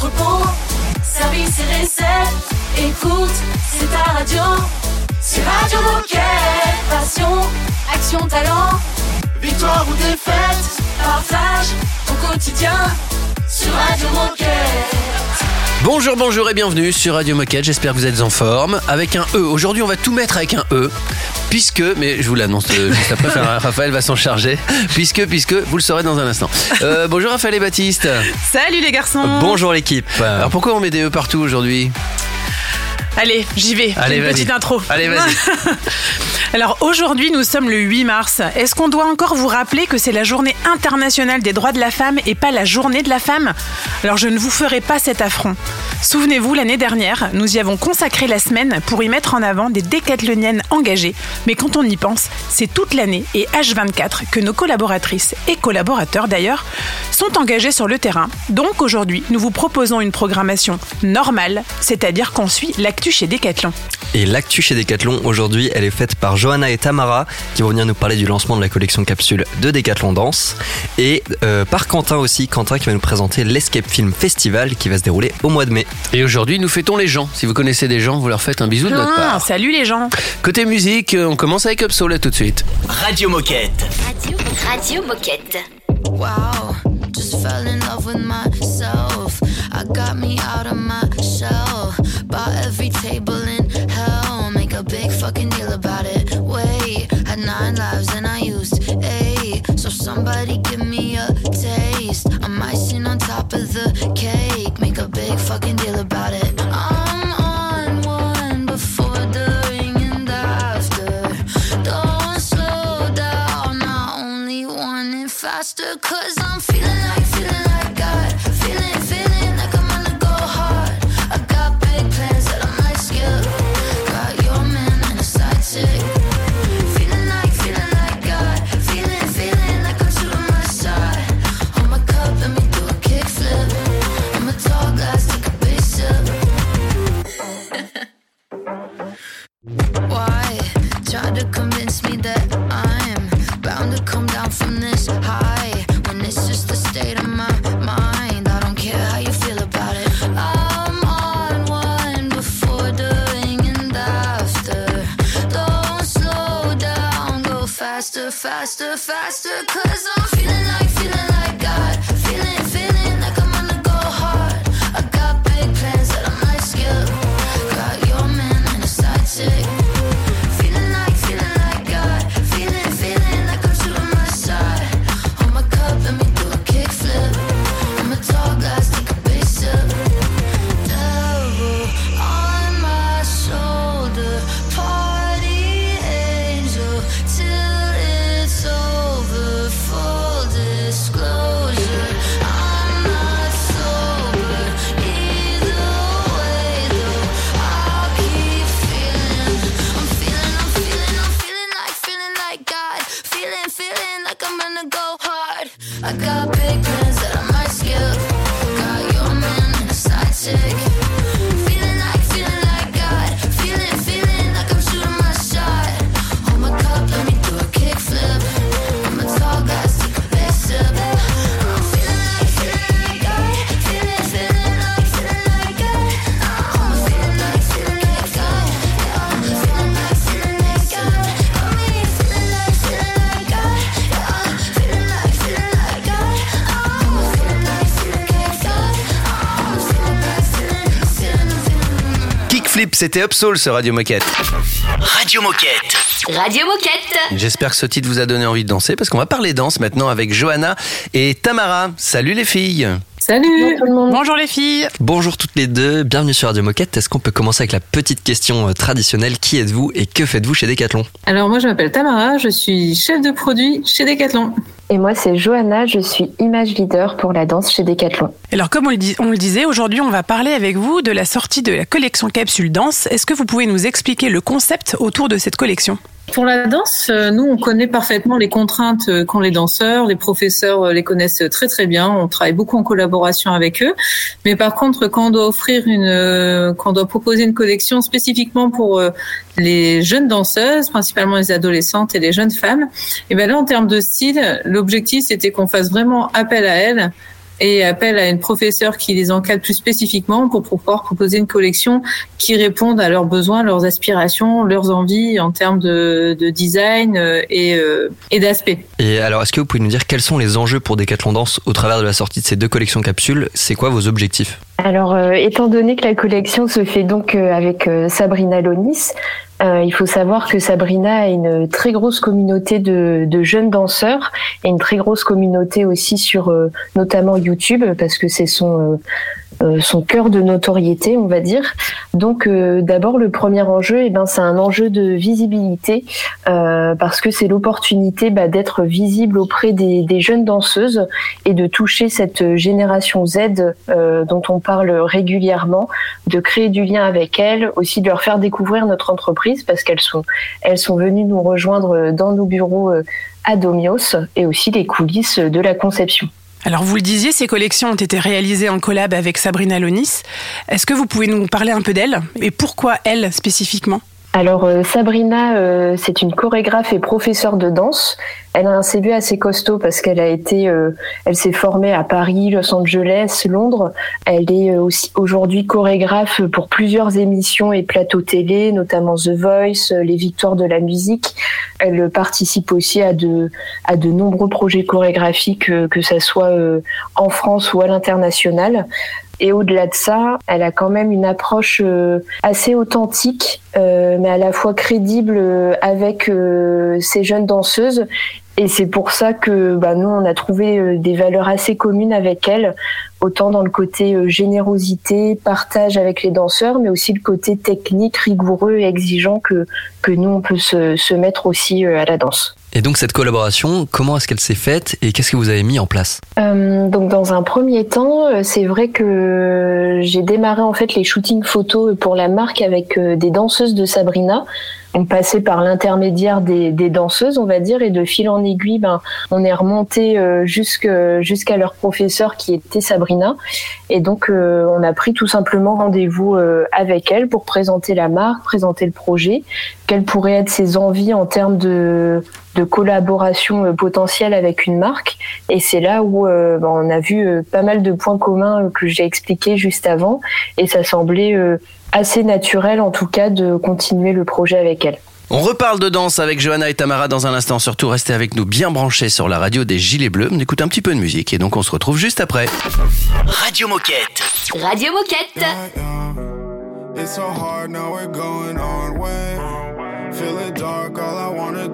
entrepôt, service et recettes. Écoute, c'est ta radio. C'est Radio Moquette. Passion, action, talent. Victoire ou défaite, partage ton quotidien sur Radio Moquette. Bonjour, bonjour et bienvenue sur Radio Moquette. J'espère que vous êtes en forme. Avec un E. Aujourd'hui, on va tout mettre avec un E. Puisque, mais je vous l'annonce euh, juste après, enfin, Raphaël va s'en charger. Puisque, puisque, vous le saurez dans un instant. Euh, bonjour Raphaël et Baptiste. Salut les garçons Bonjour l'équipe. Alors pourquoi on met des E partout aujourd'hui? Allez, j'y vais. Allez, Une vas-y. petite intro. Allez, vas-y. Alors aujourd'hui, nous sommes le 8 mars. Est-ce qu'on doit encore vous rappeler que c'est la journée internationale des droits de la femme et pas la journée de la femme? Alors je ne vous ferai pas cet affront. Souvenez-vous, l'année dernière, nous y avons consacré la semaine pour y mettre en avant des décathloniennes engagées. Mais quand on y pense, c'est toute l'année et H24 que nos collaboratrices et collaborateurs d'ailleurs sont engagés sur le terrain. Donc aujourd'hui, nous vous proposons une programmation normale, c'est-à-dire qu'on suit l'actu chez Decathlon. Et l'actu chez Decathlon aujourd'hui, elle est faite par Johanna et Tamara qui vont venir nous parler du lancement de la collection capsule de Decathlon Danse et euh, par Quentin aussi, Quentin qui va nous présenter l'Escape Film Festival qui va se dérouler au mois de mai. Et aujourd'hui, nous fêtons les gens. Si vous connaissez des gens, vous leur faites un bisou de notre Ah, part. salut les gens Côté musique, euh, on commence avec Upsoul là, tout de suite. Radio Moquette. Radio, Radio Moquette. Wow, just fell in love with myself. I got me out of my shell. Bought every table in hell. Make a big fucking deal about it. Wait, had nine lives and I used eight. So somebody give me a taste. I'm icing on top of the c'était Upsoul sur Radio Moquette. Radio Moquette. Radio Moquette. J'espère que ce titre vous a donné envie de danser parce qu'on va parler danse maintenant avec Johanna et Tamara. Salut les filles Salut Bonjour les filles Bonjour toutes les deux, bienvenue sur Radio Moquette. Est-ce qu'on peut commencer avec la petite question euh, traditionnelle? Qui êtes-vous et que faites-vous chez Decathlon? Alors moi je m'appelle Tamara, je suis chef de produit chez Decathlon. Et moi, c'est Johanna, je suis image leader pour la danse chez Decathlon. Alors comme on le, on le disait, aujourd'hui on va parler avec vous de la sortie de la collection Capsule Danse. Est-ce que vous pouvez nous expliquer le concept autour de cette collection? Pour la danse, euh, nous on connaît parfaitement les contraintes euh, qu'ont les danseurs, les professeurs euh, les connaissent très très bien, on travaille beaucoup en collaboration avec eux. Mais par contre, quand on doit offrir une, quand on doit proposer une collection spécifiquement pour les jeunes danseuses, principalement les adolescentes et les jeunes femmes, et ben là en termes de style, l'objectif c'était qu'on fasse vraiment appel à elles et appellent à une professeure qui les encadre plus spécifiquement pour pouvoir proposer une collection qui réponde à leurs besoins, leurs aspirations, leurs envies en termes de, de design euh, et, euh, et d'aspect. Et alors, est-ce que vous pouvez nous dire quels sont les enjeux pour Decathlon Danse au travers de la sortie de ces deux collections capsules? C'est quoi vos objectifs? Alors, euh, étant donné que la collection se fait donc euh, avec euh, Sabrina Lonis, euh, il faut savoir que Sabrina a une très grosse communauté de, de jeunes danseurs et une très grosse communauté aussi sur euh, notamment YouTube parce que c'est son euh, son cœur de notoriété, on va dire. Donc euh, d'abord le premier enjeu, eh ben c'est un enjeu de visibilité euh, parce que c'est l'opportunité bah, d'être visible auprès des, jeunes danseuses et de toucher cette génération Z euh, dont on parle régulièrement, de créer du lien avec elles, aussi de leur faire découvrir notre entreprise parce qu'elles sont elles sont venues nous rejoindre dans nos bureaux à Domios et aussi les coulisses de la conception. Alors vous le disiez, ces collections ont été réalisées en collab avec Sabrina Lonis. Est-ce que vous pouvez nous parler un peu d'elle et pourquoi elle spécifiquement? Alors euh, Sabrina, euh, c'est une chorégraphe et professeure de danse. Elle a un CV assez costaud parce qu'elle a été, euh, elle s'est formée à Paris, Los Angeles, Londres. Elle est euh, aussi aujourd'hui chorégraphe pour plusieurs émissions et plateaux télé, notamment The Voice, les Victoires de la musique. Elle participe aussi à de à de nombreux projets chorégraphiques, que ça soit en France ou à l'international. Et au-delà de ça, elle a quand même une approche euh, assez authentique, euh, mais à la fois crédible euh, avec ces jeunes danseuses. Et c'est pour ça que bah, nous, on a trouvé des valeurs assez communes avec elle, autant dans le côté générosité, partage avec les danseurs, mais aussi le côté technique, rigoureux et exigeant que, que nous, on peut se, se mettre aussi à la danse. Et donc cette collaboration, comment est-ce qu'elle s'est faite et qu'est-ce que vous avez mis en place? Euh, donc dans un premier temps, euh, c'est vrai que j'ai démarré en fait les shootings photos pour la marque avec euh, des danseuses de Sabrina. On passait par l'intermédiaire des, des danseuses, on va dire, et de fil en aiguille, ben, on est remonté euh, jusqu'à leur professeur qui était Sabrina. Et donc, on a pris tout simplement rendez-vous avec elle pour présenter la marque, présenter le projet, quelles pourraient être ses envies en termes de, de collaboration euh, potentielle avec une marque. Et c'est là où euh, ben, on a vu euh, pas mal de points communs euh, que j'ai expliqués juste avant. Et ça semblait euh, assez naturel, en tout cas, de continuer le projet avec elle. On reparle de danse avec Johanna et Tamara dans un instant. Surtout, restez avec nous bien branchés sur la radio des Gilets Bleus. On écoute un petit peu de musique et donc on se retrouve juste après. Radio Moquette. Radio Moquette. It's so hard now we're going on way. Feeling dark, all I wanna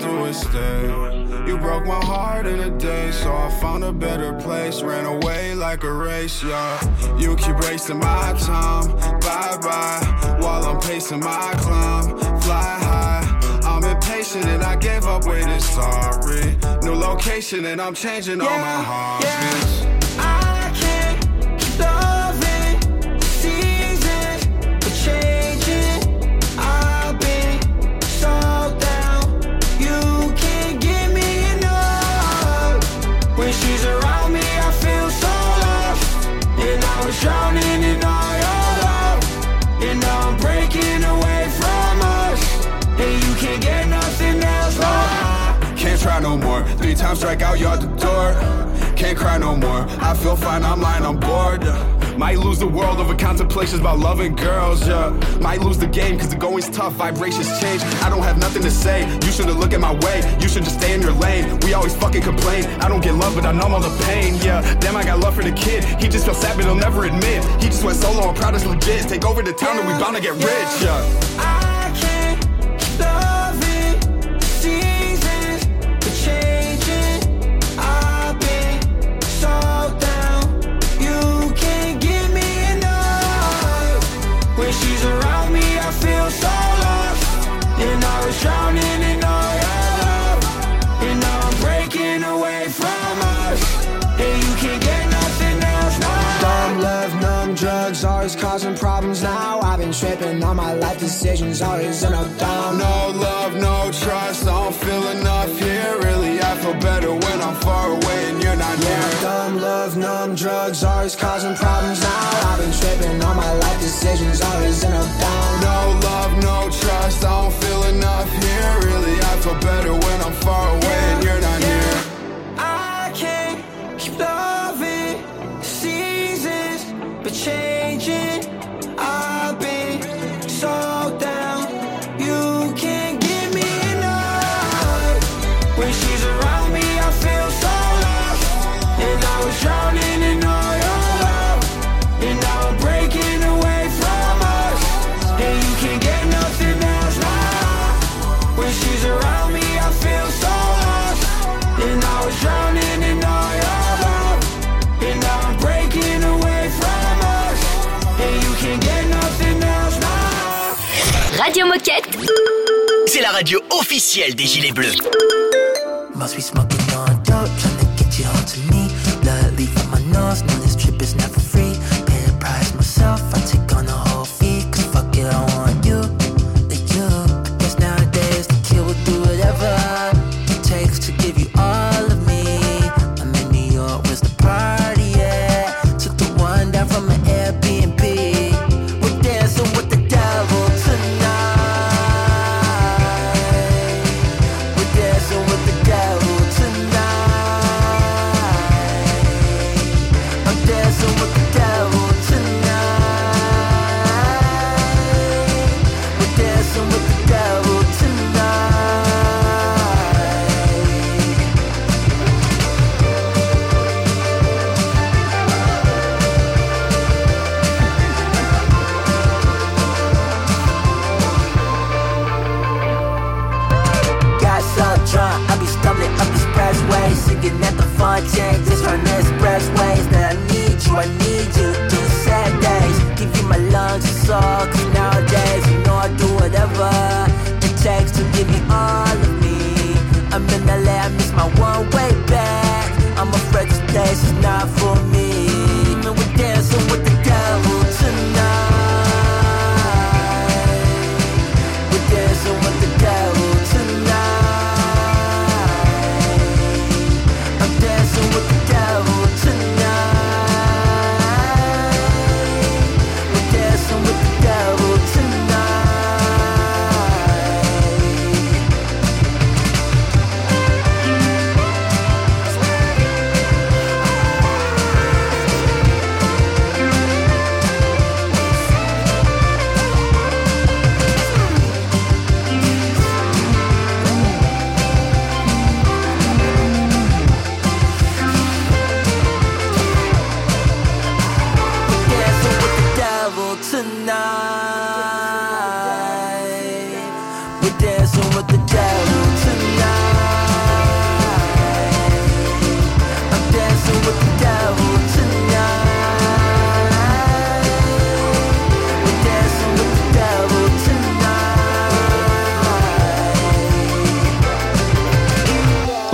You broke my heart in a day, so I found a better place. Ran away like a race, yeah. You keep wasting my time, bye bye. While I'm pacing my climb, fly high. I'm impatient and I gave up waiting, sorry. New location and I'm changing all my heartbeats. I Three strike out, you out the door. Can't cry no more. I feel fine, I'm lying, I'm bored. Might lose the world over contemplations about loving girls, yeah. Might lose the game cause the going's tough, vibrations change. I don't have nothing to say. You shouldn't look at my way. You should just stay in your lane. We always fucking complain. I don't get love, but I numb all the pain, yeah. Damn, I got love for the kid. He just feels sad, but he'll never admit. He just went solo, I'm proud it's legit. Take over the town and we bound to get rich, yeah. On my life decisions, always in a down. No love, no trust, I don't feel enough here. Really, I feel better when I'm far away and you're not Yeah, near. dumb love, numb drugs, always causing problems now. I've been tripping on my life decisions, always in a down. No love, no trust, I don't feel enough here. Really, I feel better when I'm far away and you're not C'est la radio officielle des Gilets Bleus.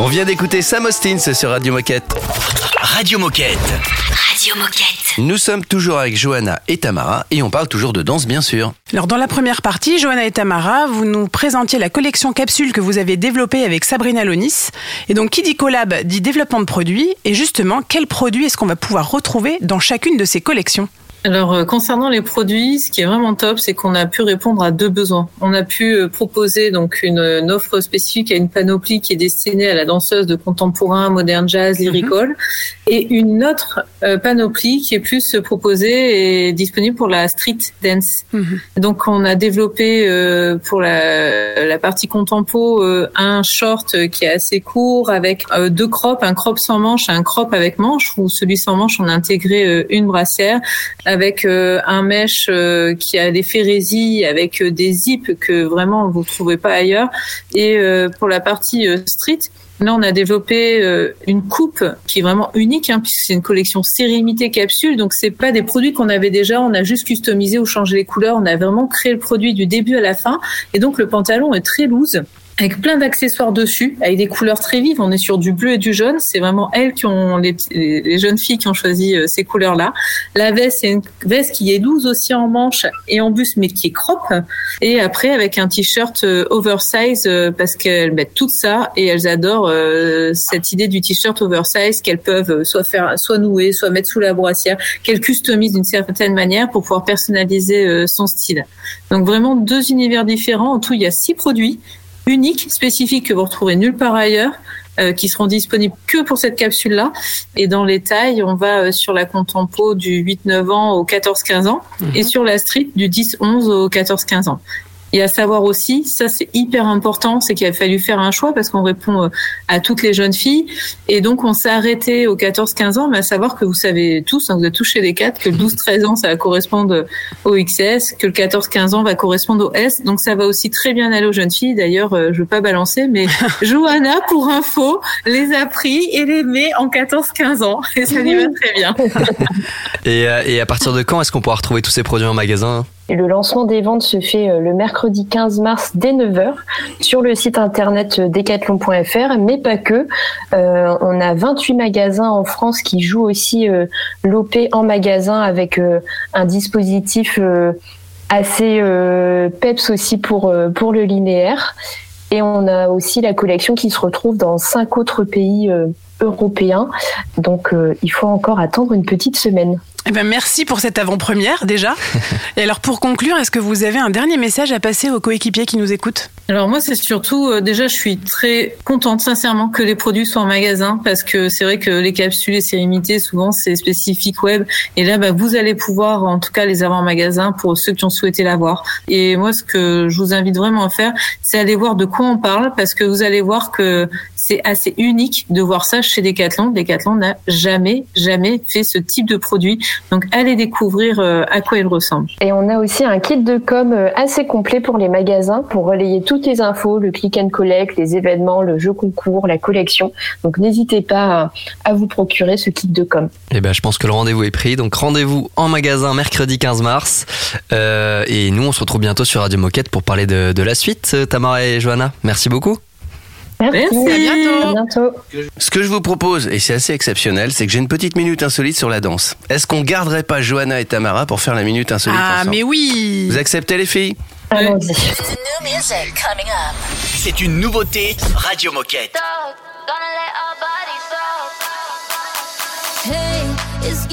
On vient d'écouter Sam Austin sur Radio Moquette. Radio Moquette. Radio Moquette. Nous sommes toujours avec Johanna et Tamara et on parle toujours de danse bien sûr. Alors dans la première partie, Johanna et Tamara, vous nous présentiez la collection capsule que vous avez développée avec Sabrina Lonis. Et donc qui dit collab dit développement de produits. Et justement, quels produits est-ce qu'on va pouvoir retrouver dans chacune de ces collections? Alors euh, concernant les produits, ce qui est vraiment top, c'est qu'on a pu répondre à deux besoins. On a pu euh, proposer donc une, une offre spécifique à une panoplie qui est destinée à la danseuse de contemporain, moderne jazz, lyricole, et une autre euh, panoplie qui est plus proposée et disponible pour la street dance. Donc on a développé euh, pour la, la partie contempo euh, un short qui est assez court avec euh, deux crops, un crop sans manche et un crop avec manche. Où celui sans manche, on a intégré une brassière avec euh, un mesh euh, qui a des férésies, avec euh, des zips que vraiment vous ne trouvez pas ailleurs. Et pour la partie street, Là, on a développé une coupe qui est vraiment unique, hein, puisque c'est une collection série limitée capsule. Donc, c'est pas des produits qu'on avait déjà. On a juste customisé ou changé les couleurs. On a vraiment créé le produit du début à la fin. Et donc, le pantalon est très loose avec plein d'accessoires dessus, avec des couleurs très vives. On est sur du bleu et du jaune. C'est vraiment elles qui ont les, jeunes filles qui ont choisi euh, ces couleurs-là. La veste, c'est une veste qui est loose aussi en manche et en buste, mais qui est crop. Et après, avec un t-shirt euh, oversize euh, parce qu'elles mettent tout ça et elles adorent cette idée du t-shirt oversize qu'elles peuvent soit faire, soit nouer, soit mettre sous la brassière, qu'elles customisent d'une certaine manière pour pouvoir personnaliser son style. Donc vraiment deux univers différents. En tout, il y a six produits uniques, spécifiques que vous retrouverez nulle part ailleurs, euh, qui seront disponibles que pour cette capsule-là. Et dans les tailles, on va euh, sur la contempo du 8-9 ans au 14-15 ans et sur la street du 10-11 au 14-15 ans. Et à savoir aussi, ça c'est hyper important, c'est qu'il a fallu faire un choix parce qu'on répond euh, à toutes les jeunes filles. Et donc on s'est arrêté au 14-15 ans, mais à savoir que vous savez tous, hein, vous êtes tous chez les quatre, que le 12-13 ans ça va correspondre au XS, que le 14-15 ans va correspondre au S. Donc ça va aussi très bien aller aux jeunes filles. D'ailleurs, euh, je veux pas balancer, mais Johanna, pour info, les a pris et les met en 14-15 ans. Et ça lui va très bien. Et, euh, et à partir de quand est-ce qu'on pourra retrouver tous ces produits en magasin? Le lancement des ventes se fait euh, le mercredi 15 mars dès 9h sur le site internet euh, decathlon.fr, mais pas que. Euh, on a 28 magasins en France qui jouent aussi l'OP en magasin avec un dispositif assez peps aussi pour, pour le linéaire. Et on a aussi la collection qui se retrouve dans cinq autres pays européens. Donc il faut encore attendre une petite semaine. Eh ben, merci pour cette avant-première déjà. Et alors pour conclure, est-ce que vous avez un dernier message à passer aux coéquipiers qui nous écoutent? Alors moi, c'est surtout, euh, déjà, je suis très contente, sincèrement, que les produits soient en magasin, parce que c'est vrai que les capsules et séries limitées, souvent, c'est spécifique web. Et là, bah, vous allez pouvoir, en tout cas, les avoir en magasin pour ceux qui ont souhaité l'avoir. Et moi, ce que je vous invite vraiment à faire, c'est aller voir de quoi on parle, parce que vous allez voir que c'est assez unique de voir ça chez Decathlon. Decathlon n'a jamais, jamais fait ce type de produit. Donc, allez découvrir euh, à quoi il ressemble. Et on a aussi un kit de com euh, assez complet pour les magasins pour relayer toutes les infos, le click and collect, les événements, le jeu concours, la collection. Donc n'hésitez pas à, à vous procurer ce kit de com. Eh ben, je pense que le rendez-vous est pris. Donc rendez-vous en magasin mercredi 15 mars. Euh, et nous, on se retrouve bientôt sur Radio Moquette pour parler de, de la suite. Euh, Tamara et Johanna, merci beaucoup. Merci, à bientôt. À bientôt. Ce que je vous propose, et c'est assez exceptionnel, c'est que j'ai une petite minute insolite sur la danse. Est-ce qu'on garderait pas Johanna et Tamara pour faire la minute insolite Ah ensemble mais oui Vous acceptez les filles? Allons-y. C'est une nouveauté Radio Moquette. Hey, it's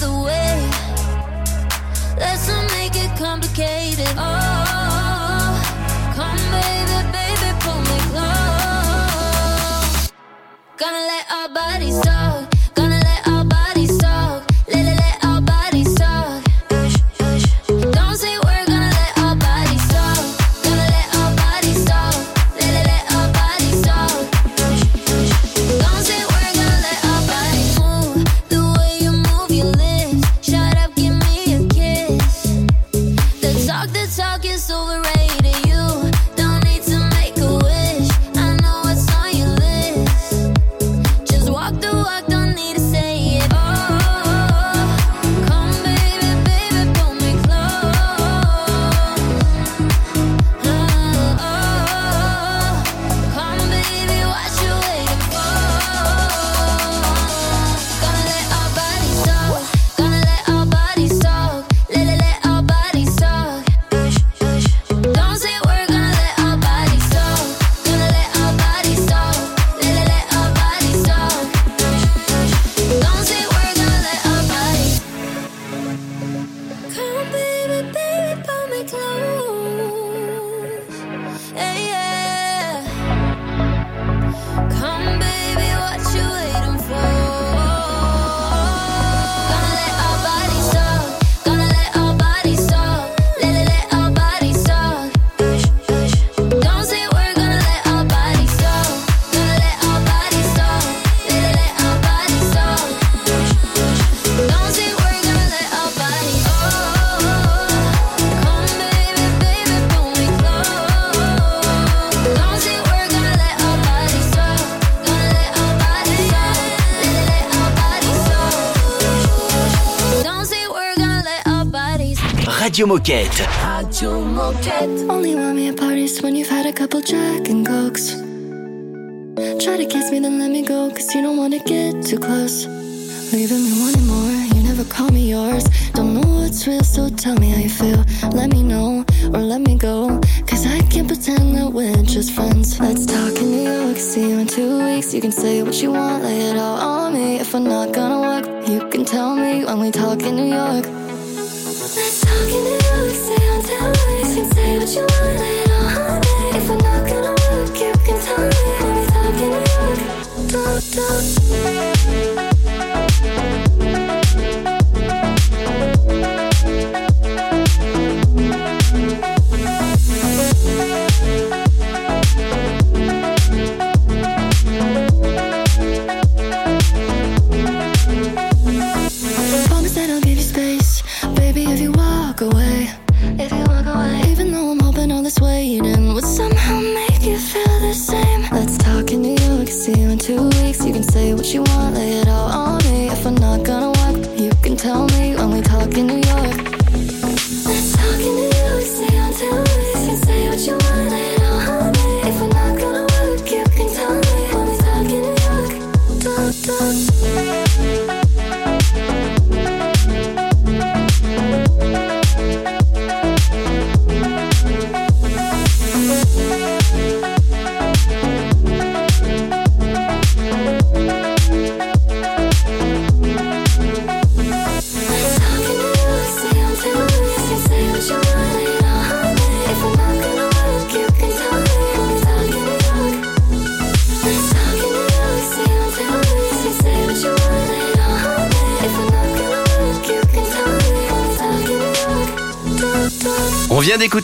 my breath. Let's not make it complicated. Oh, come baby, baby, pull me close. Gonna let our bodies talk. Gonna Radio Moquette. Radio Moquette. Only want me at parties when you've had a couple Jack and Cokes. Try to kiss me, then let me go, cause you don't wanna get too close. Leaving me wanting more, you never call me yours. Don't know what's real, so tell me how you feel. Let me know, or let me go, cause I can't pretend that we're just friends. Let's talk in New York, see you in two weeks. You can say what you want, lay it all on me. If we're not gonna work, you can tell me when we talk in New York. What you want,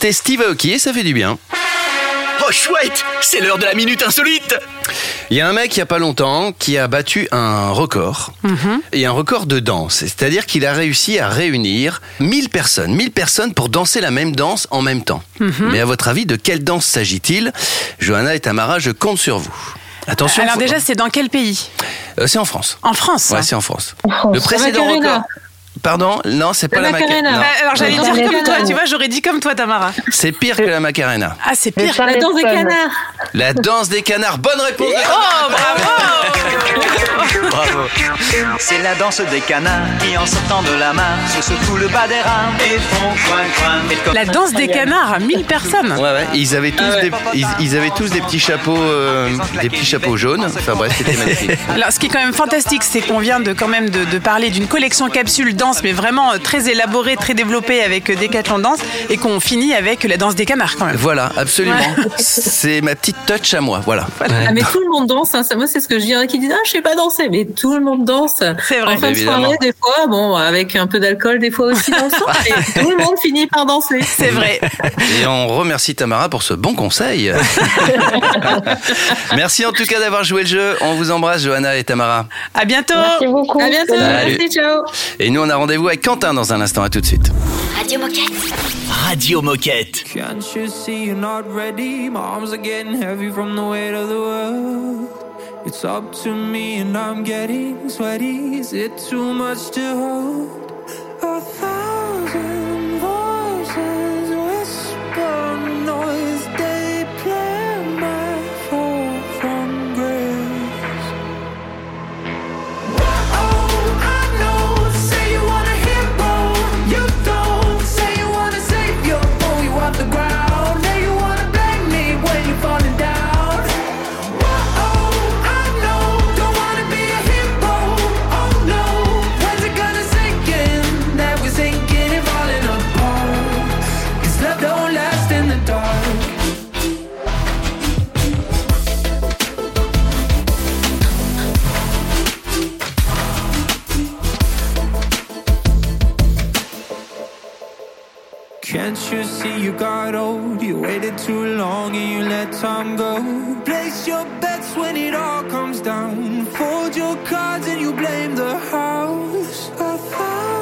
d'écouter Steve Aoki et ça fait du bien. Oh chouette, c'est l'heure de la minute insolite. Il y a un mec il y a pas longtemps qui a battu un record. Et un record de danse. C'est-à-dire qu'il a réussi à réunir 1000 personnes. 1000 personnes pour danser la même danse en même temps. Mhm. Mais à votre avis, de quelle danse s'agit-il? Johanna et Tamara, je compte sur vous. Attention. Alors faut- déjà, c'est dans quel pays? Euh, c'est en France. En France Ouais, c'est en France. France. Le précédent record. Pardon Non, c'est pas la, Macarena. Euh, Alors j'allais dire comme toi, tu vois, j'aurais dit comme toi, Tamara. C'est pire que la Macarena. Ah, c'est pire. La danse des canards. La danse des canards. Bonne réponse. Oh, bravo Bravo. C'est la danse des canards qui en sortant de la mare se secouent le bas des rames et font coin coin. La danse des canards, 1000 personnes. Ouais, ouais. Ils avaient tous, des, ils, ils avaient tous des petits chapeaux, euh, des petits chapeaux jaunes. Enfin bref, c'était magnifique. Alors, ce qui est quand même fantastique, c'est qu'on vient de quand même de, de parler d'une collection capsule danse, mais vraiment euh, très élaborée, très développée avec euh, Décathlon Danse, et qu'on finit avec la danse des canards quand même. Voilà, absolument. Ouais. C'est ma petite touch à moi. Voilà. Ah, mais tout le monde danse. Hein. Ça, Moi, c'est ce que je dirais qui disent Ah, je sais pas danser. Mais tout le monde danse. C'est vrai. En fin de soirée, des fois, bon, avec un peu d'alcool, des fois aussi dans le sang. mais tout le monde finit par danser. C'est vrai. Et on remercie Tamara pour ce bon conseil. Merci en tout cas d'avoir joué le jeu. On vous embrasse, Johanna et Tamara. À bientôt. Merci beaucoup. À bientôt. Salut. Merci, ciao. Et nous, on a rendez-vous avec Quentin dans un instant. À tout de suite. Radio Moquette. Radio Moquette. Can't you see you're not ready? My arms are getting heavy from the weight of the world. It's up to me and I'm getting sweaty. Is it too much to hold? A thousand you see you got old? You waited too long and you let time go. Place your bets when it all comes down. Fold your cards and you blame the house. Thousand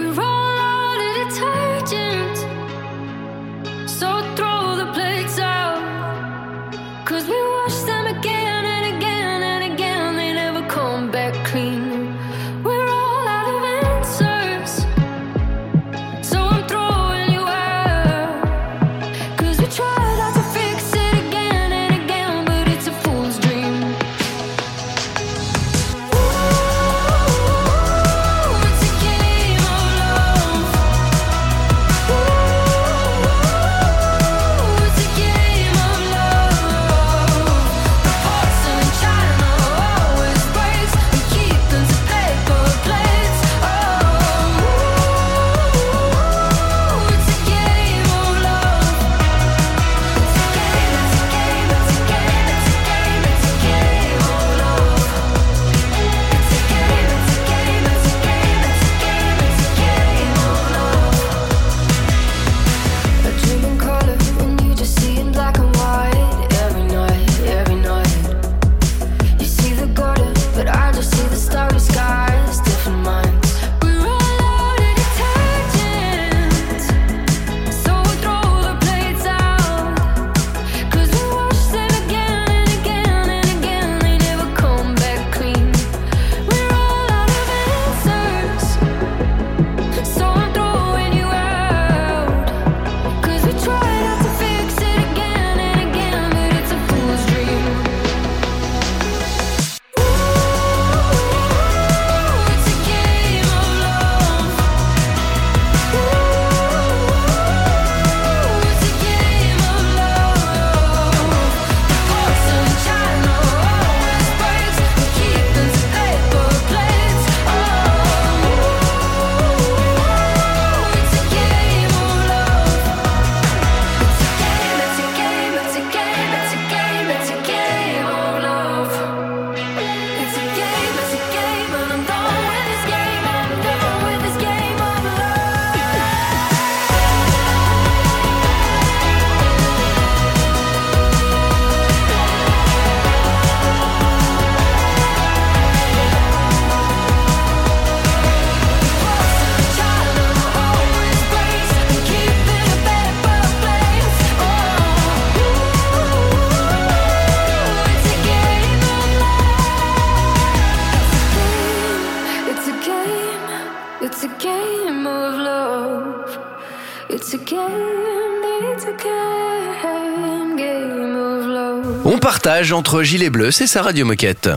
Entre Gilet Bleu, c'est sa radio moquette.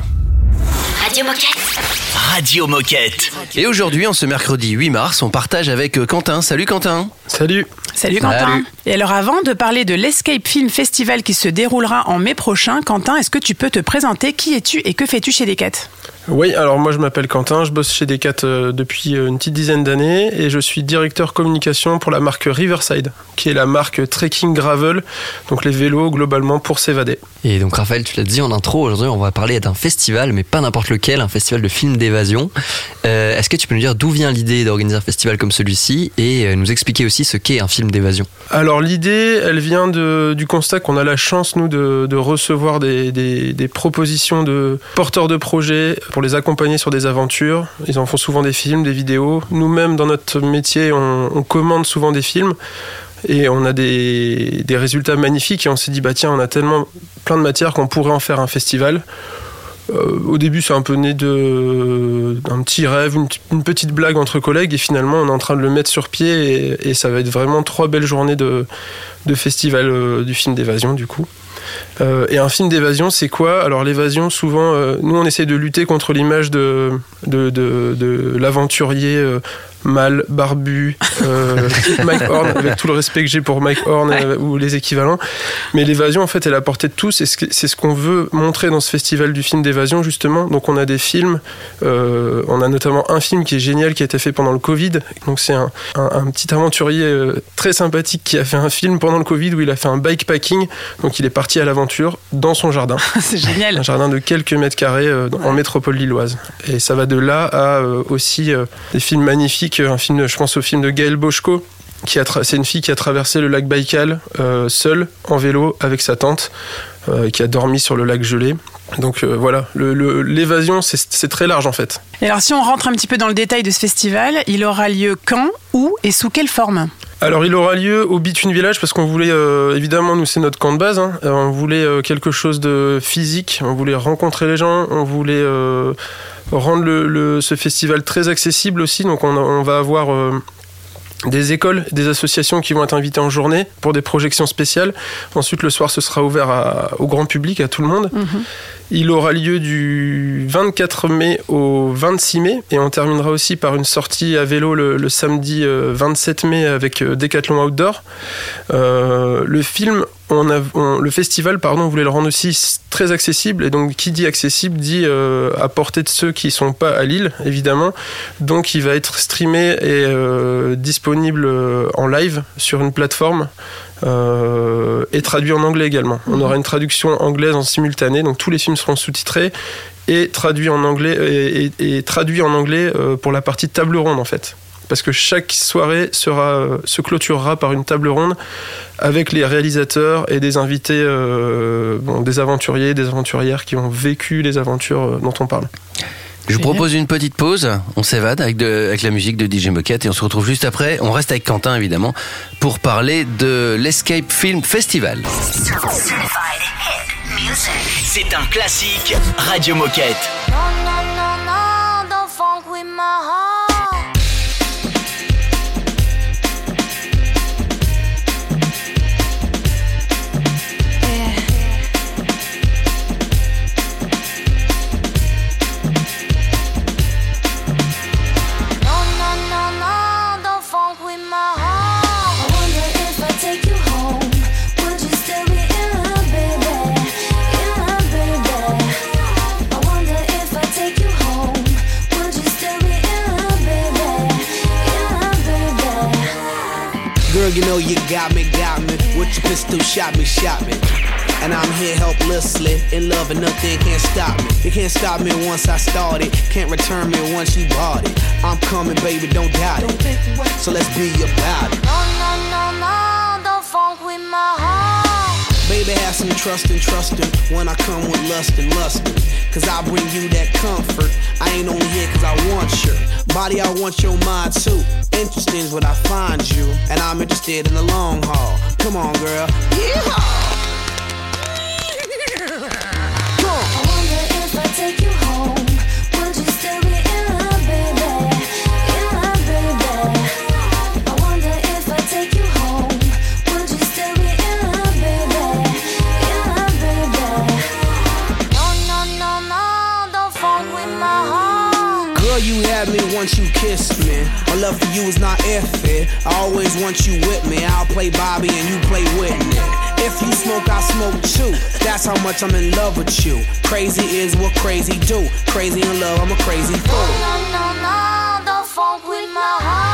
Radio Moquette. Radio Moquette. Et aujourd'hui, en ce mercredi 8 mars, on partage avec euh, Quentin. Salut Quentin. Salut. Salut Quentin. Salut. Et alors avant de parler de l'Escape Film Festival qui se déroulera en mai prochain, Quentin, est-ce que tu peux te présenter? Qui es-tu et que fais-tu chez Decat? Oui, alors moi je m'appelle Quentin, je bosse chez Decat euh, depuis euh, une petite dizaine d'années et je suis directeur communication pour la marque Riverside, qui est la marque trekking gravel, donc les vélos globalement pour s'évader. Et donc Raphaël, tu l'as dit en intro, aujourd'hui on va parler d'un festival, mais pas n'importe lequel, un festival de films d'évasion. Euh, Est-ce que tu peux nous dire d'où vient l'idée d'organiser un festival comme celui-ci et nous expliquer aussi ce qu'est un film d'évasion? Alors l'idée, elle vient de- du constat qu'on a la chance, nous, de, de recevoir des, des- des propositions de porteurs de projets pour les accompagner sur des aventures. Ils en font souvent des films, des vidéos. Nous-mêmes, dans notre métier, on, commande souvent des films. Et on a des, résultats magnifiques et on s'est dit, bah tiens, on a tellement plein de matières qu'on pourrait en faire un festival. Euh, au début, c'est un peu né d'un petit rêve, une, petite blague entre collègues, et finalement, on est en train de le mettre sur pied, et, ça va être vraiment trois belles journées de, de festival euh, du film d'évasion, du coup. Euh, et un film d'évasion, c'est quoi? Alors l'évasion, souvent, euh, nous on essaie de lutter contre l'image de, de, de, de l'aventurier euh, mâle, barbu, euh, Mike Horn, avec tout le respect que j'ai pour Mike Horn ou les équivalents. Mais l'évasion, en fait, elle est à portée de tous, c'est ce qu'on veut montrer dans ce festival du film d'évasion, justement. Donc on a des films, on a notamment un film qui est génial, qui a été fait pendant le Covid. Donc c'est un, un- un petit aventurier très sympathique qui a fait un film pendant le Covid où il a fait un bikepacking. Donc il est parti à l'aventure dans son jardin. C'est génial. Un jardin de quelques mètres carrés euh, en métropole lilloise. Et ça va de là à euh, aussi euh, des films magnifiques. Un film, je pense au film de Gaël Boschko. Qui a tra- c'est une fille qui a traversé le lac Baïkal seule en vélo avec sa tante, qui a dormi sur le lac gelé. Donc euh, voilà, l'évasion c'est très large en fait. Et alors si on rentre un petit peu dans le détail de ce festival, il aura lieu quand, où et sous quelle forme? Alors il aura lieu au Between Village parce qu'on voulait, euh, évidemment nous c'est notre camp de base, hein. Euh, on voulait euh, quelque chose de physique, on voulait rencontrer les gens, on voulait rendre ce festival très accessible aussi, donc on va avoir... euh, des écoles, des associations qui vont être invitées en journée pour des projections spéciales. Ensuite, le soir, ce sera ouvert à- au grand public, à tout le monde. Il aura lieu du 24 mai au 26 mai et on terminera aussi par une sortie à vélo le, le samedi euh, 27 mai avec euh, Decathlon Outdoor. Euh, le film, on a, le festival, pardon, on voulait le rendre aussi très accessible et donc qui dit accessible dit euh, à portée de ceux qui sont pas à Lille, évidemment. Donc il va être streamé et euh, disponible euh, en live sur une plateforme et traduit en anglais également. On aura une traduction anglaise en simultané, donc tous les films seront sous-titrés et traduits en anglais et, traduits en anglais pour la partie table ronde en fait. Parce que chaque soirée sera, euh, se clôturera par une table ronde avec les réalisateurs et des invités, euh, bon, des aventuriers, des aventurières qui ont vécu les aventures euh, dont on parle. Je vous propose une petite pause. On s'évade avec, de- avec la musique de DJ Moquette et on se retrouve juste après. On reste avec Quentin évidemment pour parler de l'Escape Film Festival. C'est un classique Radio Moquette. Girl, you know you got me, got me. With your pistol, shot me, shot me. And I'm here helplessly, in love and nothing can't stop me. It can't stop me once I started, can't return me once you bought it. I'm coming, baby, don't doubt it. So let's be about it. Baby, have some trust and trusting when I come with lust and lusting. Cause I bring you that comfort. I ain't only here cause I want your body, I want your mind too. Interesting is what I find you, and I'm interested in the long haul. Come on, girl. Yeehaw! you had me once you kissed me. My love for you is not if it. I always want you with me. I'll play Bobby and you play Whitney. If you smoke, I smoke too. That's how much I'm in love with you. Crazy is what crazy do. Crazy in love, I'm a crazy fool. No, no, no, no, don't fuck with my heart.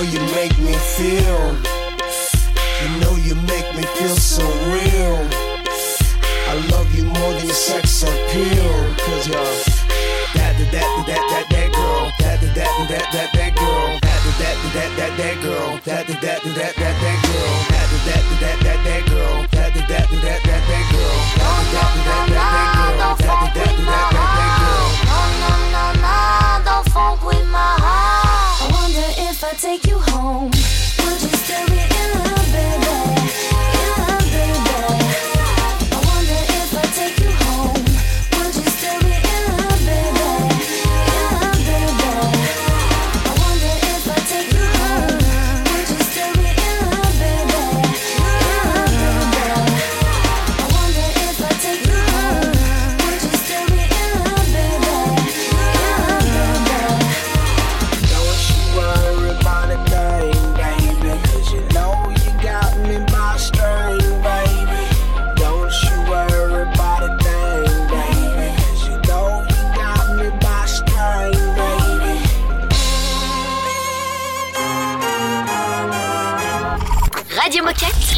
know you make me feel. You know you make me feel so real. I love you more than your sex appeal. Cause you're that, that, that, that, that, that girl. That, that, that, that, that, that girl. That, that, that, that, that girl. That, that, that, that, that, that girl. That, that, that, that, that girl. That, that, that, that, that girl. That, that, that, that, that girl.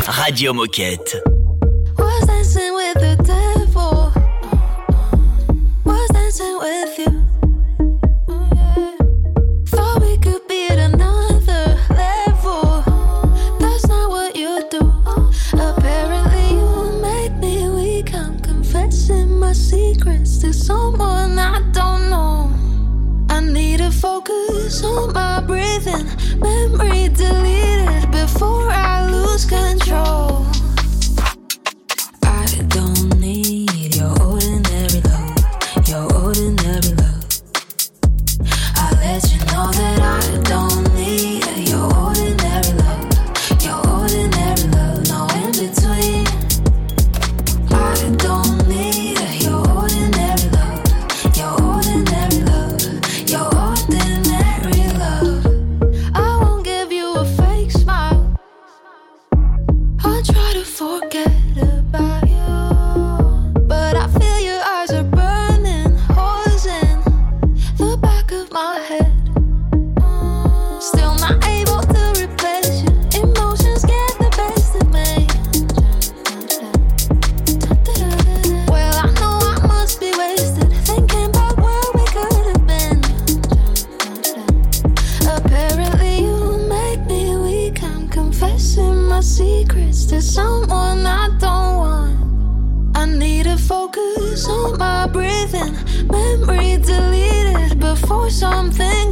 Radio Moquette. for something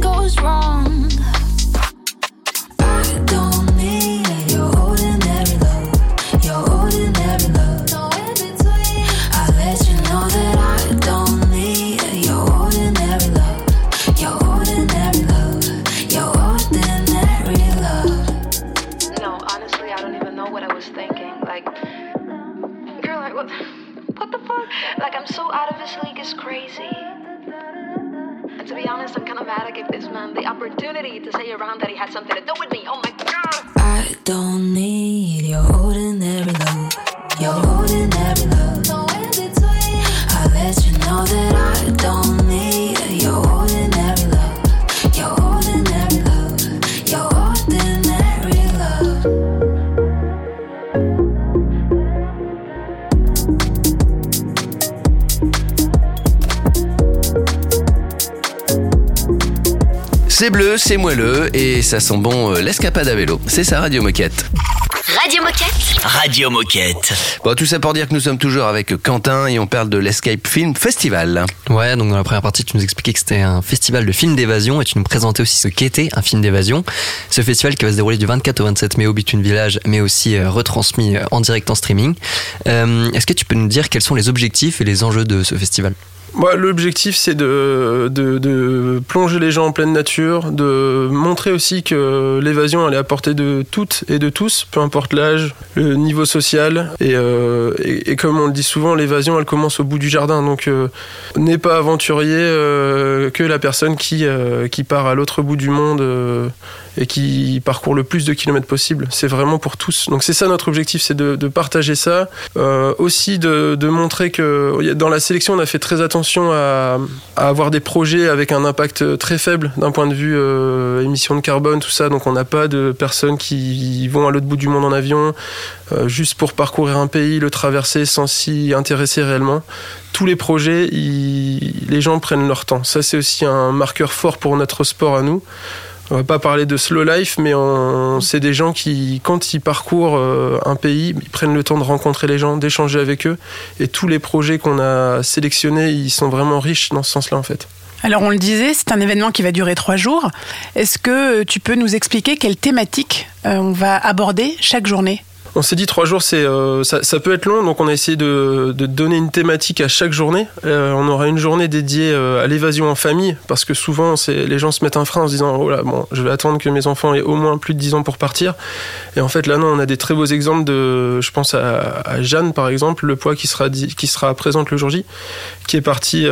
moelleux et ça sent bon euh, l'escapade à vélo. C'est ça Radio Moquette. Radio Moquette Radio Moquette. Bon, tout ça pour dire que nous sommes toujours avec Quentin et on parle de l'Escape Film Festival. Ouais, donc dans la première partie, tu nous expliquais que c'était un festival de films d'évasion et tu nous présentais aussi ce qu'était un film d'évasion. Ce festival qui va se dérouler du 24 au 27 mai au Bitune Village, mais aussi euh, retransmis euh, en direct en streaming. Est-ce que tu peux nous dire quels sont les objectifs et les enjeux de ce festival? Moi, L'objectif, c'est de, plonger les gens en pleine nature, de montrer aussi que l'évasion, elle est à portée de toutes et de tous, peu importe l'âge, le niveau social. Et, euh, comme on le dit souvent, l'évasion, elle commence au bout du jardin. Donc, euh, n'est pas aventurier euh, que la personne qui, part à l'autre bout du monde et qui parcourt le plus de kilomètres possible. C'est vraiment pour tous. Donc, c'est ça notre objectif, c'est de, partager ça. Euh, aussi de, montrer que dans la sélection, on a fait très attention à, avoir des projets avec un impact très faible d'un point de vue euh, émission de carbone, tout ça. Donc on n'a pas de personnes qui vont à l'autre bout du monde en avion euh, juste pour parcourir un pays, le traverser sans s'y intéresser réellement. Tous les projets, les gens prennent leur temps. Ça, c'est aussi un marqueur fort pour notre sport à nous. On va pas parler de slow life, mais c'est des gens qui, quand ils parcourent euh, un pays, ils prennent le temps de rencontrer les gens, d'échanger avec eux. Et tous les projets qu'on a sélectionnés, ils sont vraiment riches dans ce sens-là, en fait. Alors on le disait, c'est un événement qui va durer trois jours. Est-ce que tu peux nous expliquer quelle thématique euh, on va aborder chaque journée? On s'est dit trois jours, c'est euh, ça, ça peut être long, donc on a essayé de, de donner une thématique à chaque journée. Euh, on aura une journée dédiée euh, à l'évasion en famille, parce que souvent les gens se mettent un frein en se disant oh là bon, je vais attendre que mes enfants aient au moins plus de 10 ans pour partir. Et en fait là non, on a des très beaux exemples de, je pense à, à Jeanne par exemple, le poids qui sera qui sera présente le jour J, qui est partie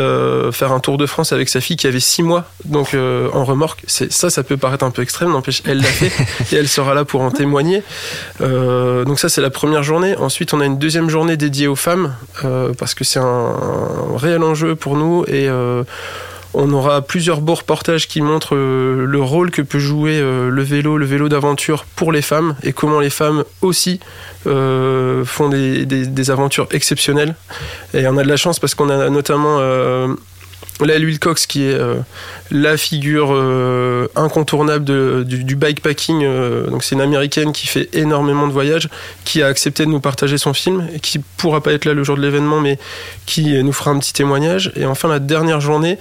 faire un tour de France avec sa fille qui avait 6 mois, donc en remorque. Ça, ça peut paraître un peu extrême, n'empêche elle l'a fait et elle sera là pour en témoigner. Donc ça c'est la première journée. Ensuite on a une deuxième journée dédiée aux femmes euh, parce que c'est un, réel enjeu pour nous et euh, on aura plusieurs beaux reportages qui montrent euh, le rôle que peut jouer le vélo, le vélo d'aventure pour les femmes et comment les femmes aussi font des aventures exceptionnelles. Et on a de la chance parce qu'on a notamment euh, Lael Wilcox qui est euh, la figure euh, incontournable de- du, du bikepacking. euh, donc c'est une américaine qui fait énormément de voyages, qui a accepté de nous partager son film et qui pourra pas être là le jour de l'événement, mais qui nous fera un petit témoignage. Et enfin la dernière journée,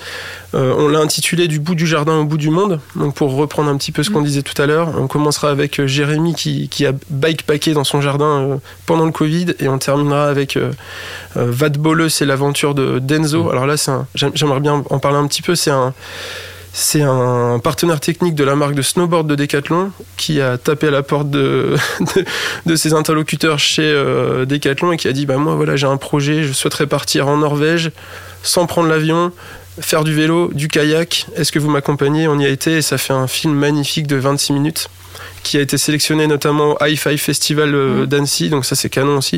euh, on l'a intitulé Du bout du jardin au bout du monde. Donc pour reprendre un petit peu ce qu'on disait tout à l'heure, on commencera avec Jérémy qui, qui a bikepacké dans son jardin euh, pendant le Covid et on terminera avec euh, euh, Vadboleux, c'est l'aventure de Denzo. Alors là, c'est un- j'aime- j'aimerais bien en parler un petit peu. C'est un partenaire technique de la marque de snowboard de Decathlon qui a tapé à la porte de ses interlocuteurs chez euh, Decathlon et qui a dit bah moi voilà j'ai un projet, je souhaiterais partir en Norvège sans prendre l'avion, faire du vélo, du kayak. Est-ce que vous m'accompagnez? On y a été et ça fait un film magnifique de 26 minutes qui a été sélectionné notamment au High Five Festival euh, d'Annecy, donc ça c'est canon aussi.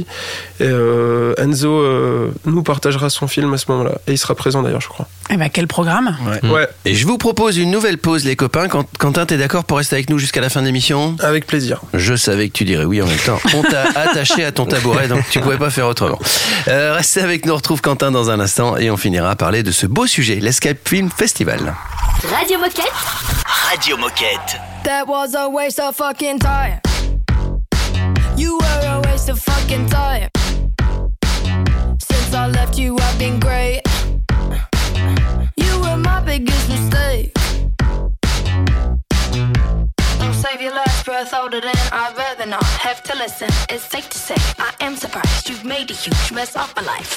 Et euh, Enzo euh, nous partagera son film à ce moment-là et il sera présent d'ailleurs, je crois. Eh ben quel programme Ouais. Et je vous propose une nouvelle pause, les copains. Quentin, t'es d'accord pour rester avec nous jusqu'à la fin de l'émission? Avec plaisir. Je savais que tu dirais oui en même temps. On t'a attaché à ton tabouret, donc tu pouvais pas faire autrement. Euh, restez avec nous, on retrouve Quentin dans un instant et on finira à parler de ce beau sujet, l'Escape Film Festival. Radio Moquette. Radio Moquette. That was a waste of fucking time. You were a waste of fucking time. Since I left you, I've been great. You were my biggest mistake. Don't save your last breath older than I'd rather not have to listen. It's safe to say I am surprised you've made a huge mess of my life.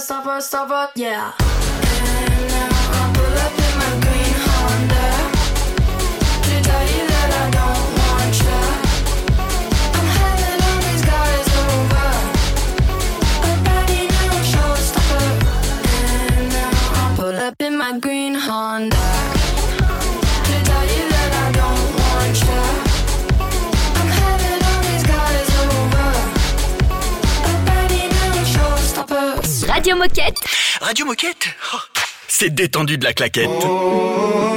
Stopper, stopper, stopper, stopper, yeah. And now I pull up in my green Honda Radio Moquette. Radio Moquette Oh, C'est détendu de la claquette. You're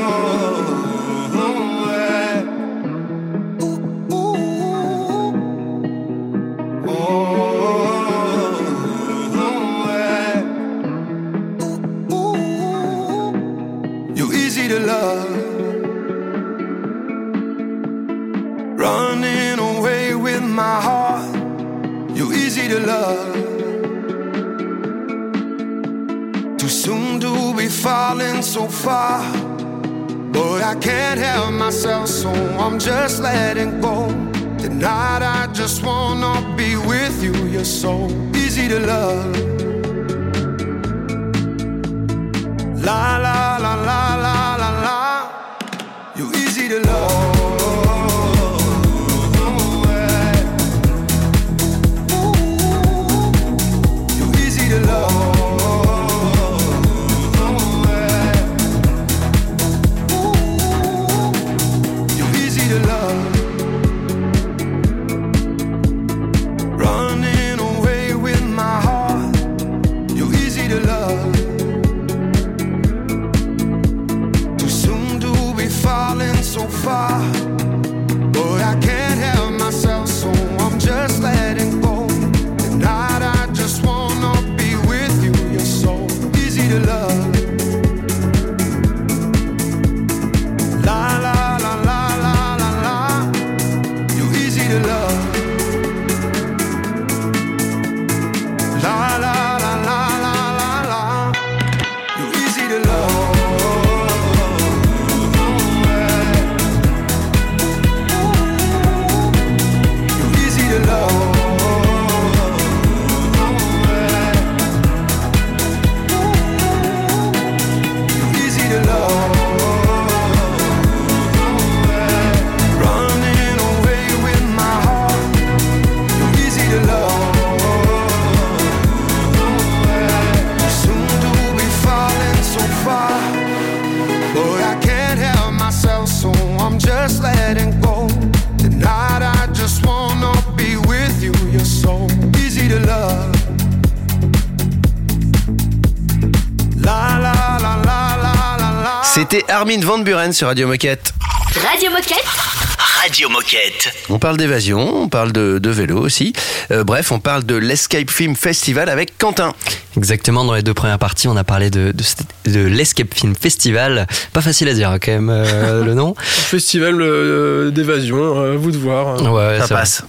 sur Radio Moquette. Radio Moquette. Radio Moquette. On parle d'évasion, on parle de, de vélo aussi. Euh, bref, on parle de l'Escape Film Festival avec Quentin. Exactement, dans les deux premières parties, on a parlé de, de, de l'Escape Film Festival. Pas facile à dire hein, quand même euh, le nom. Festival euh, d'évasion, à vous de voir. Ouais, Ça vrai. passe.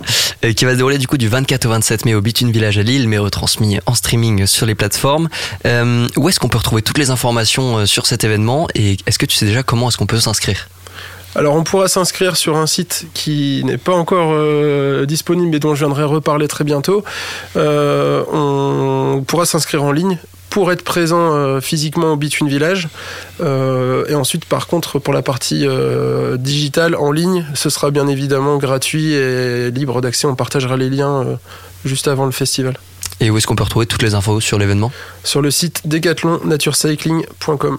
Euh, qui va se dérouler du coup du 24 au 27 mai au Bitume Village à Lille, mais retransmis en streaming sur les plateformes. Euh, où est-ce qu'on peut retrouver toutes les informations euh, sur cet événement? Et est-ce que tu sais déjà comment est-ce qu'on peut s'inscrire? Alors on pourra s'inscrire sur un site qui n'est pas encore euh, disponible mais dont je viendrai reparler très bientôt. Euh, on pourra s'inscrire en ligne pour être présent euh, physiquement au Between Village. Et ensuite, par contre, pour la partie digitale en ligne, ce sera bien évidemment gratuit et libre d'accès. On partagera les liens juste avant le festival. Et où est-ce qu'on peut retrouver toutes les infos sur l'événement? Sur le site decathlonnaturecycling.com.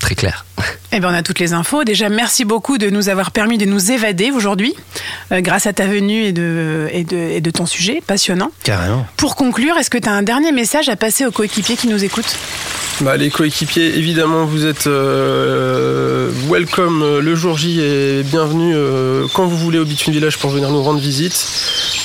Très clair. Eh ben, on a toutes les infos. Déjà, merci beaucoup de nous avoir permis de nous évader aujourd'hui, euh, grâce à ta venue et de, et, de, et de ton sujet passionnant. Carrément. Pour conclure, est-ce que tu as un dernier message à passer aux coéquipiers qui nous écoutent? Bah, les coéquipiers, évidemment, vous êtes euh, welcome euh, le jour J et bienvenue euh, quand vous voulez au Between Village pour venir nous rendre visite.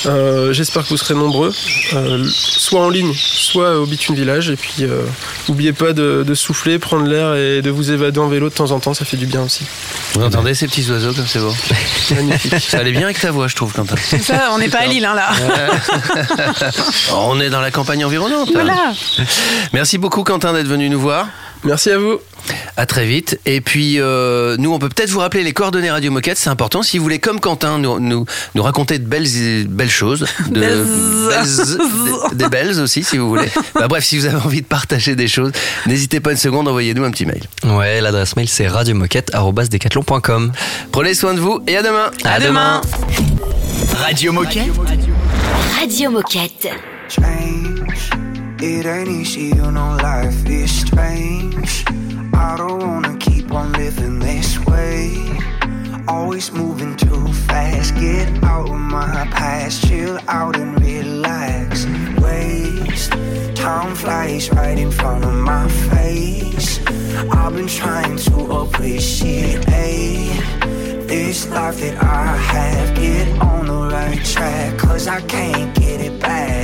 Euh, J'espère que vous serez nombreux, euh, soit en ligne, soit au Between Village. Et puis, euh, n'oubliez pas de, de souffler, prendre l'air et de vous évader en vélo de temps en temps, ça fait du bien aussi. Vous entendez ces petits oiseaux comme c'est beau Magnifique. Ça allait bien avec ta voix, je trouve, Quentin. C'est ça, on n'est pas à Lille, hein, là. On est dans la campagne environnante. Voilà. Merci beaucoup, Quentin, d'être venu nous voir. Merci à vous. À très vite. Et puis, euh, nous, on peut peut-être vous rappeler les coordonnées Radio Moquette, c'est important. Si vous voulez, comme Quentin, nous, nous, nous raconter de belles, belles choses. De, Belles. belles- des, des belles aussi, si vous voulez. Bah, bref, si vous avez envie de partager des choses, n'hésitez pas une seconde, envoyez-nous un petit mail. Ouais, l'adresse mail c'est radiomoquette.com. Prenez soin de vous et à demain. À demain. Radio Moquette. Radio Moquette. change. It ain't easy, you know life is strange. I don't wanna keep on living this way. Always moving too fast. Get out of my past, chill out and relax. Waste time flies right in front of my face. I've been trying to appreciate this life that I have. Get on the right track, cause I can't get it back.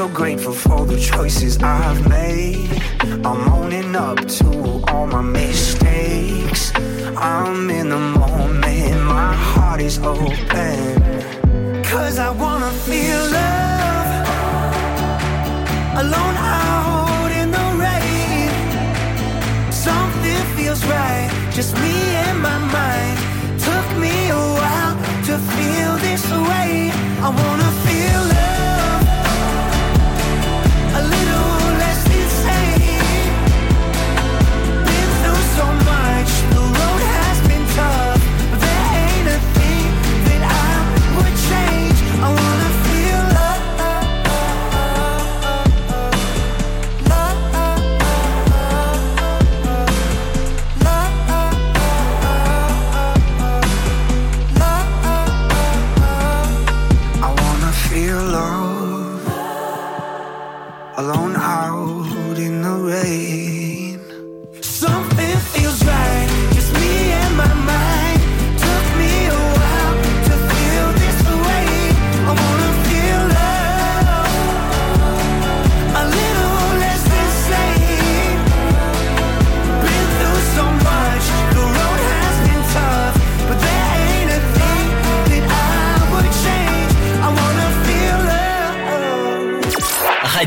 so grateful for the choices I've made. I'm owning up to all my mistakes. I'm in the moment, my heart is open. Cause I wanna feel love alone out in the rain. Something feels right, just me and my mind. Took me a while to feel this way. I wanna feel love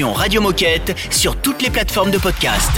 Radio Moquette sur toutes les plateformes de podcast.